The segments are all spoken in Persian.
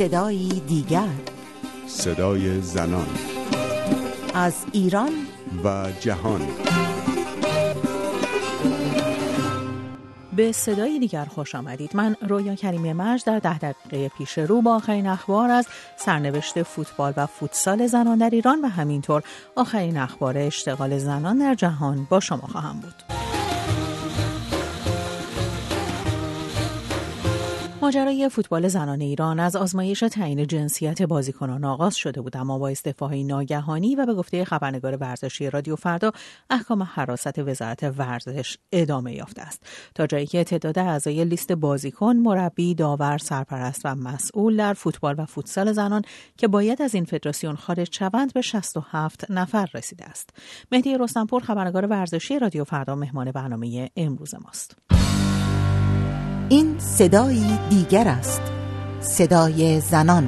صدایی دیگر. صدای زنان. از ایران. و جهان. به صدای دیگر خوش آمدید. من رویا کریمی مرج در ده دقیقه پیش رو با آخرین اخبار از سرنوشت فوتبال و فوتسال زنان در ایران و همینطور آخرین اخبار اشتغال زنان در جهان با شما خواهم بود. ماجرای فوتبال زنان ایران از آزمایش تعیین جنسیت بازیکنان آغاز شده بود اما با استعفای ناگهانی و به گفته خبرنگار ورزشی رادیو فردا احکام حراست وزارت ورزش ادامه یافته است. تا جایی که تعداد اعضای لیست بازیکن مربی داور سرپرست و مسئول در فوتبال و فوتسال زنان که باید از این فدراسیون خارج شوند به 67 نفر رسیده است. مهدی رستمپور خبرنگار ورزشی رادیو فردا مهمان برنامه امروز ماست. این صدایی دیگر است. صدای زنان.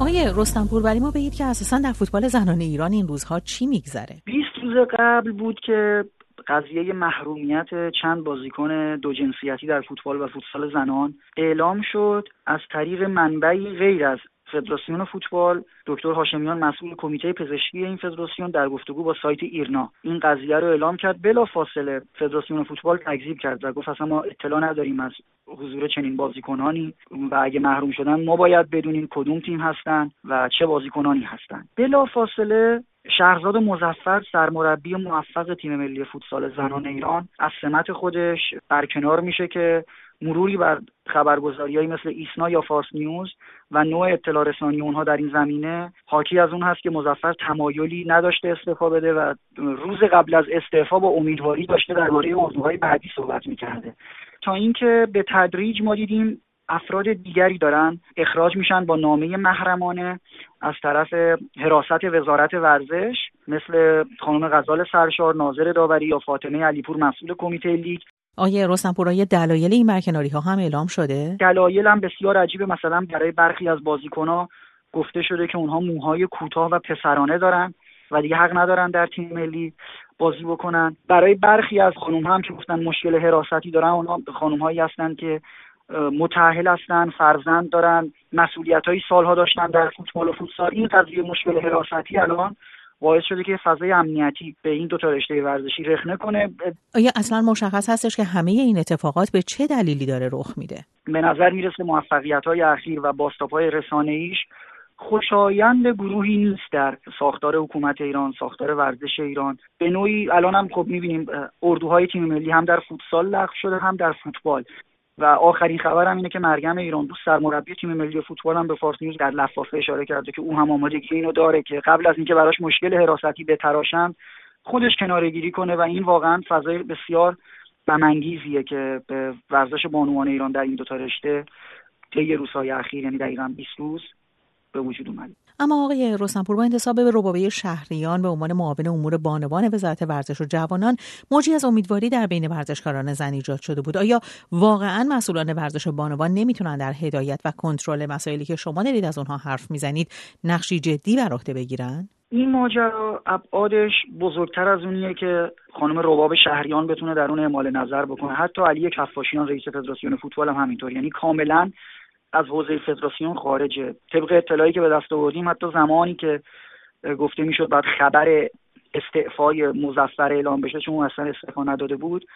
آقای رستمپور برای ما بگید که اساسا در فوتبال زنان ایران این روزها چی میگذره؟ 20 روز قبل بود که قضیه محرومیت چند بازیکن دو جنسیتی در فوتبال و فوتسال زنان اعلام شد از طریق منبعی غیر از فدراسیون فوتبال دکتر هاشمیان مسئول کمیته پزشکی این فدراسیون در گفتگو با سایت ایرنا. این قضیه رو اعلام کرد. بلا فاصله فدراسیون فوتبال تکذیب کرد و گفت اصلا ما اطلاع نداریم از حضور چنین بازیکنانی و اگه محروم شدن ما باید بدونیم کدوم تیم هستن و چه بازیکنانی هستن. بلا فاصله شهرزاد مزفر سرمربی موفق تیم ملی فوتسال زنان ایران از سمت خودش برکنار میشه که مروری بر خبرگزاری مثل ایسنا یا فارس نیوز و نوع اطلاع رسانی اونها در این زمینه حاکی از اون هست که مزفر تمایلی نداشته استعفا بده و روز قبل از استعفا با امیدواری داشته درباره موضوعهای بعدی صحبت می‌کرده. تا اینکه به تدریج ما دیدیم افراد دیگری دارن اخراج میشن با نامه محرمانه از طرف حراست وزارت ورزش مثل خانم غزال سرشار ناظر داوری یا فاطمه علیپور مسئول کمیته لیگ. آیه رستمپور های دلایل این برکناری ها هم اعلام شده؟ دلایل هم بسیار عجیبه. مثلا برای برخی از ها گفته شده که اونها موهای کوتاه و پسرانه دارن و دیگه حق ندارن در تیم ملی بازی بکنن. برای برخی از خانم هم که گفتن مشکل حراستی دارن اونها خانم هایی هستن که متعهل هستن فرزند دارن مسئولیت های سالها داشتن در فوتبال و فوتسال. این قضیه مشکل حراستی الان باعث شده که فضای امنیتی به این دو تا رشته ورزشی رخنه کنه آیا اصلا مشخص هستش که همه این اتفاقات به چه دلیلی داره رخ میده؟ به نظر می‌رسه موفقیت های اخیر و باستاپ های رسانه ایش خوشایند گروهی نیست در ساختار حکومت ایران ساختار ورزش ایران. به نوعی الان هم خب می‌بینیم اردوهای تیم ملی هم در فوتسال لغو شده هم در فوتبال. و آخرین خبرم اینه که مریم ایران دوست سرمربی تیم ملی فوتبال هم به فارس نیوز در لفافه اشاره کرده که او هم آمادگی اینو داره که قبل از اینکه براش مشکل حراستی بتراشن خودش کنارگیری کنه و این واقعا فضای بسیار غمانگیزیه که به ورزش بانوان ایران در این دو تا رشته طی روزهای اخیر یعنی دقیقا 20 روز به وجود اومده. اما آقای رستمپور با انتصاب به روبابه شهریان به عنوان معاون امور بانوان وزارت ورزش و جوانان موجی از امیدواری در بین ورزشکاران زن ایجاد شده بود. آیا واقعا مسئولان ورزش بانوان نمی‌تونن در هدایت و کنترل مسائلی که شما دارید از اونها حرف می‌زنید نقشی جدی بر عهده بگیرن؟ این ماجرا ابعادش بزرگتر از اونیه که خانم رباب شهریان بتونه در اون اعمال نظر بکنه. حتی علی کفاشیان رئیس فدراسیون فوتبال هم همینطور. یعنی کاملا از حوزه فدراسیون خارجه. طبق اطلاعی که به دست آوردیم حتی زمانی که گفته می‌شد بعد خبر استعفای مزفر اعلام بشه چون اصلا استعفا نداده بود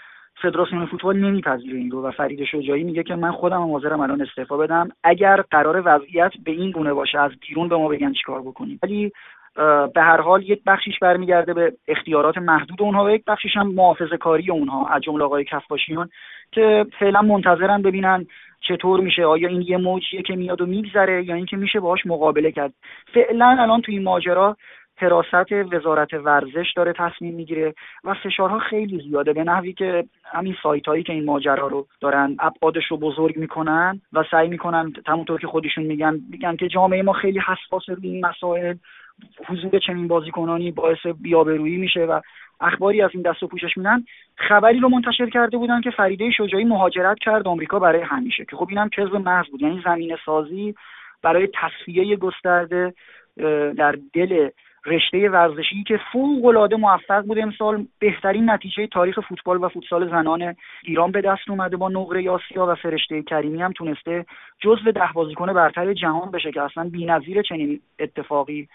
فدراسیون فوتبال نمیپذیره این رو و فرید شجاعی میگه که من خودم حاضرم الان استعفا بدم. اگر قرار وضعیت به این گونه باشه از بیرون به ما بگن چیکار بکنیم. ولی به هر حال یک بخشیش برمیگرده به اختیارات محدود اونها و یک بخشیش هم محافظه کاری اونها از جمله آقای کفاشیان که فعلا منتظرن ببینن چطور میشه آیا این یه موجیه که میاد و میگذره یا اینکه میشه باهاش مقابله کرد. فعلا الان توی این ماجرا حراست وزارت ورزش داره تصمیم می‌گیره و فشارها خیلی زیاده به نحوی که همین سایت هایی که این ماجرا رو دارن ابعادش رو بزرگ می‌کنن و سعی می‌کنن همونطور که خودشون میگن میگن که جامعه ما خیلی حساس روی این مسائل حضور چنین بازیکنانی باعث بیابرویی میشه و اخباری از این دست و پوشش میدن. خبری رو منتشر کرده بودن که فریده شجاعی مهاجرت کرد آمریکا برای همیشه. که خب اینم کذب محض بود. یعنی زمینه سازی برای تصفیه گسترده در دل رشته ورزشی که فوق العاده موفق بود امسال. بهترین نتیجه تاریخ فوتبال و فوتسال زنان ایران به دست اومده. با نقره آسیا و فرشته کریمی هم تونسته جزو ده بازیکن برتر جهان بشه که اصلا بی‌نظیر چنین اتفاقی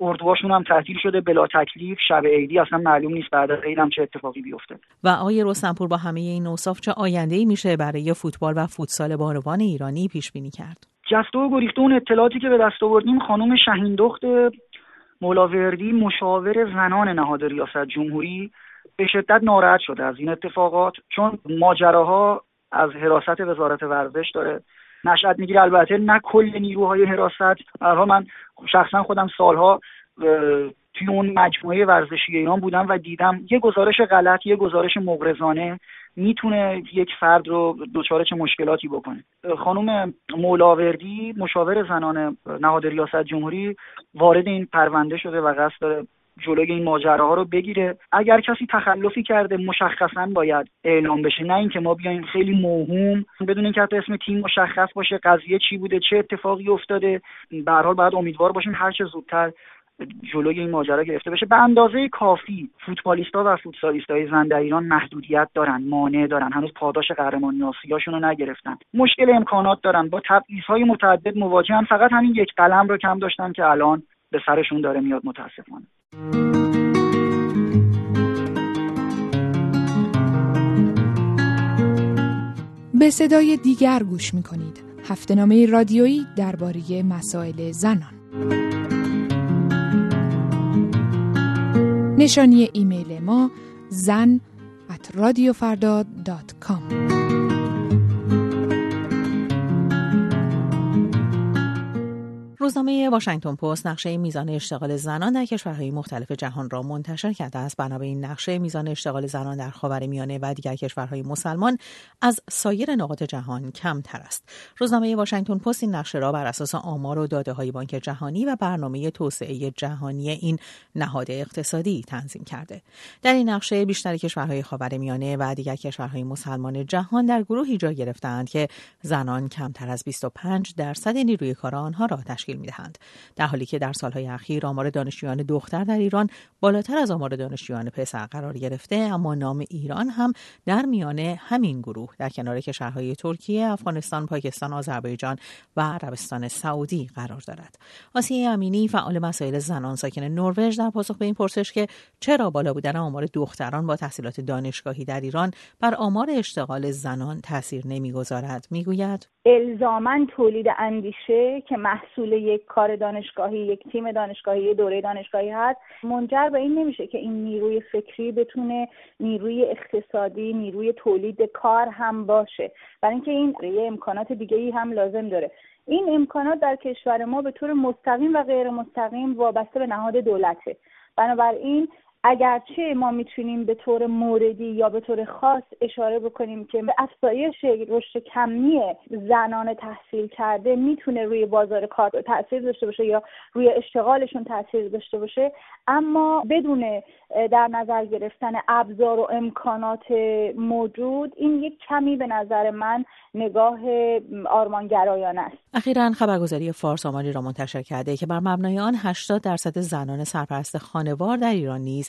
اردوهاشون هم تعطیل شده بلا تکلیف شب عیدی اصلا معلوم نیست بعد از عید هم چه اتفاقی بیفته. و آقای رستنپور با همه این اوصاف چه آینده ای میشه برای فوتبال و فوتسال بانوان ایرانی پیش بینی کرد؟ جسته و گریخته اون اطلاعاتی که به دست آوردیم خانم شهین دخت مولاوردی مشاور زنان نهاد ریاست جمهوری به شدت ناراحت شده از این اتفاقات چون ماجراها از حراست وزارت ورزش داره. نشأت می‌گیره. البته نه کل نیروهای حراست. برها من شخصا خودم سالها توی اون مجموعه ورزشی ایران بودم و دیدم یه گزارش غلط یه گزارش مغرضانه می‌تونه یک فرد رو دچار چه مشکلاتی بکنه. خانم مولاوردی مشاور زنان نهاد ریاست جمهوری وارد این پرونده شده و قصد داره جلوی این ماجراها رو بگیره. اگر کسی تخلفی کرده مشخصا باید اعلام بشه. نه اینکه ما بیایم خیلی موهوم بدون اینکه حتی اسم تیم مشخص باشه قضیه چی بوده چه اتفاقی افتاده. به حال باید امیدوار باشیم هر چه زودتر جلوی این ماجرا گرفته بشه. به اندازه کافی فوتبالیستا و فوتسالیستای زن در ایران محدودیت دارن مانع دارن. هنوز پاداش قهرمانی آسیاشون رو نگرفتن. مشکل امکانات دارن. با تبعیض‌های متعدد مواجهن فقط همین یک قلم رو کم داشتن که الان به سرشون داره میاد متاسفانه به صدای دیگر گوش می کنید. هفته نامه رادیویی درباره مسائل زنان. نشانی ایمیل ما زن at روزنامه واشنگتن پست نقشه میزان اشتغال زنان در کشورهای مختلف جهان را منتشر کرده است. بنابراین نقشه میزان اشتغال زنان در خاورمیانه و دیگر کشورهای مسلمان از سایر نقاط جهان کمتر است. روزنامه واشنگتن پست این نقشه را بر اساس آمار و داده های بانک جهانی و برنامه توسعه جهانی این نهاد اقتصادی تنظیم کرده. در این نقشه بیشتر کشورهای خاورمیانه و دیگر کشورهای مسلمان جهان در گروهی جا گرفتند که زنان کمتر از 25 درصد نیروی کار آنها را تشکیل می‌دهند در حالی که در سالهای اخیر آمار دانشجویان دختر در ایران بالاتر از آمار دانشجویان پسر قرار گرفته اما نام ایران هم در میان همین گروه در کنار کشورهای ترکیه، افغانستان، پاکستان، آذربایجان و عربستان سعودی قرار دارد. آسیه امینی فعال مسائل زنان ساکن نروژ در پاسخ به این پرسش که چرا بالا بودن آمار دختران با تحصیلات دانشگاهی در ایران بر آمار اشتغال زنان تاثیر نمی‌گذارد می‌گوید الزاما تولید اندیشه که محصول یک کار دانشگاهی یک تیم دانشگاهی یک دوره دانشگاهی هست منجر به این نمیشه که این نیروی فکری بتونه نیروی اقتصادی نیروی تولید کار هم باشه. برای اینکه این یه امکانات دیگه ای هم لازم داره. این امکانات در کشور ما به طور مستقیم و غیر مستقیم وابسته به نهاد دولته. بنابراین اگرچه ما می‌تونیم به طور موردی یا به طور خاص اشاره بکنیم که به افزایش رشد کمی زنان تحصیل کرده می‌تونه روی بازار کار تاثیر داشته باشه یا روی اشتغالشون تاثیر داشته باشه اما بدون در نظر گرفتن ابزار و امکانات موجود این یک کمی به نظر من نگاه آرمانگرایانه است. اخیرا خبرگزاری فارس آماری را منتشر کرده که بر مبنای آن 80 درصد زنان سرپرست خانوار در ایران نیز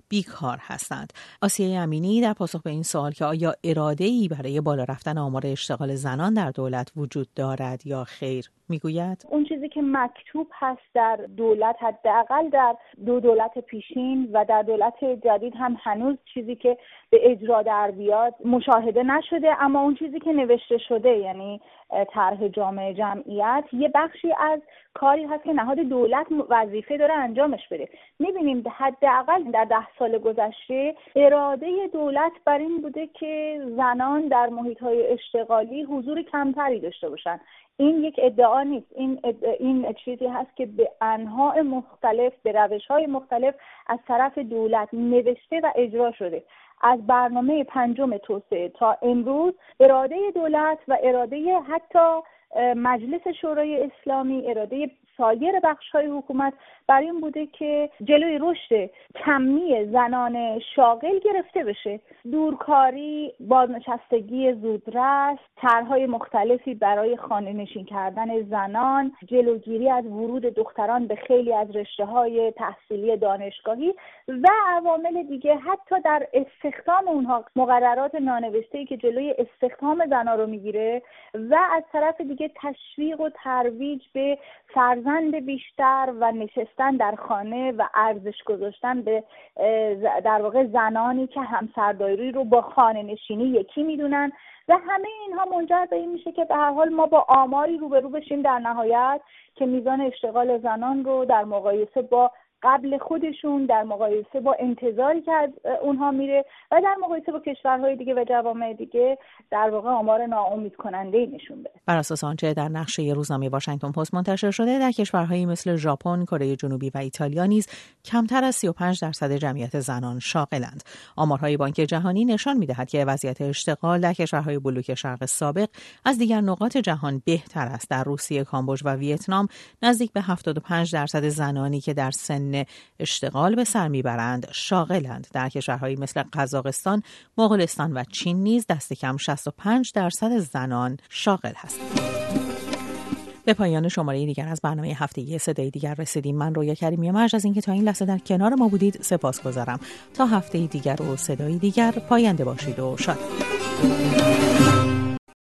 بیکار هستند. آسیه امینی در پاسخ به این سوال که آیا اراده ای برای بالا رفتن آمار اشتغال زنان در دولت وجود دارد یا خیر می‌گوید؟ اون چیزی که مکتوب هست در دولت حداقل در دو دولت پیشین و در دولت جدید هم هنوز چیزی که به اجرا در بیاد مشاهده نشده اما اون چیزی که نوشته شده یعنی طرح جامعه جمعیت یه بخشی از کاری هست که نهاد دولت وظیفه داره انجامش بده. می‌بینیم حداقل در ده سال گذشته اراده دولت بر این بوده که زنان در محیط های اشتغالی حضور کمتری داشته باشن. این یک ادعا نیست. این, این چیزی هست که به انواع مختلف به روش های مختلف از طرف دولت نوشته و اجرا شده. از برنامه پنجم توسعه تا امروز اراده دولت و اراده حتی مجلس شورای اسلامی اراده سایر بخش های حکومت برای این بوده که جلوی رشد کمی زنان شاغل گرفته بشه. دورکاری بازنشستگی زودرس طرحهای مختلفی برای خانه نشین کردن زنان جلوگیری از ورود دختران به خیلی از رشته های تحصیلی دانشگاهی و عوامل دیگه. حتی در استخدام اونها مقررات نانوشته که جلوی استخدام زنان رو می‌گیره و از طرف دیگه تشویق و ترویج به فرزند بیشتر و نشستن در خانه و ارزش گذاشتن به در واقع زنانی که همسرداری رو با خانه نشینی یکی می‌دونن و همه اینها منجر به این میشه که به هر حال ما با آماری روبرو بشیم در نهایت که میزان اشتغال زنان رو در مقایسه با قبل خودشون در مقایسه با انتظاری که از اونها میره و در مقایسه با کشورهای دیگه و جوامع دیگه در واقع آمار ناامید کننده نشون بده بر اساس آنچه در نقشه روزنامه واشنگتن پست منتشر شده در کشورهایی مثل ژاپن، کره جنوبی و ایتالیا نیز کمتر از 35 درصد جمعیت زنان شاغلند. آمارهای بانک جهانی نشان می‌دهد که وضعیت اشتغال در کشورهای بلوک شرق سابق از دیگر نقاط جهان بهتر است. در روسیه، کامبوج و ویتنام نزدیک به 75 درصد زنانی که در سن اشتغال به سر می‌برند. شاغلند. در کشورهایی مثل قزاقستان مغولستان و چین نیز دست کم 65 درصد زنان شاغل هستند. به پایان شماره دیگر از برنامه هفتگی صدای دیگر رسیدیم. من رویا کریمی مرج از اینکه تا این لحظه در کنار ما بودید سپاس گذارم. تا هفته دیگر و صدای دیگر پاینده باشید و شاد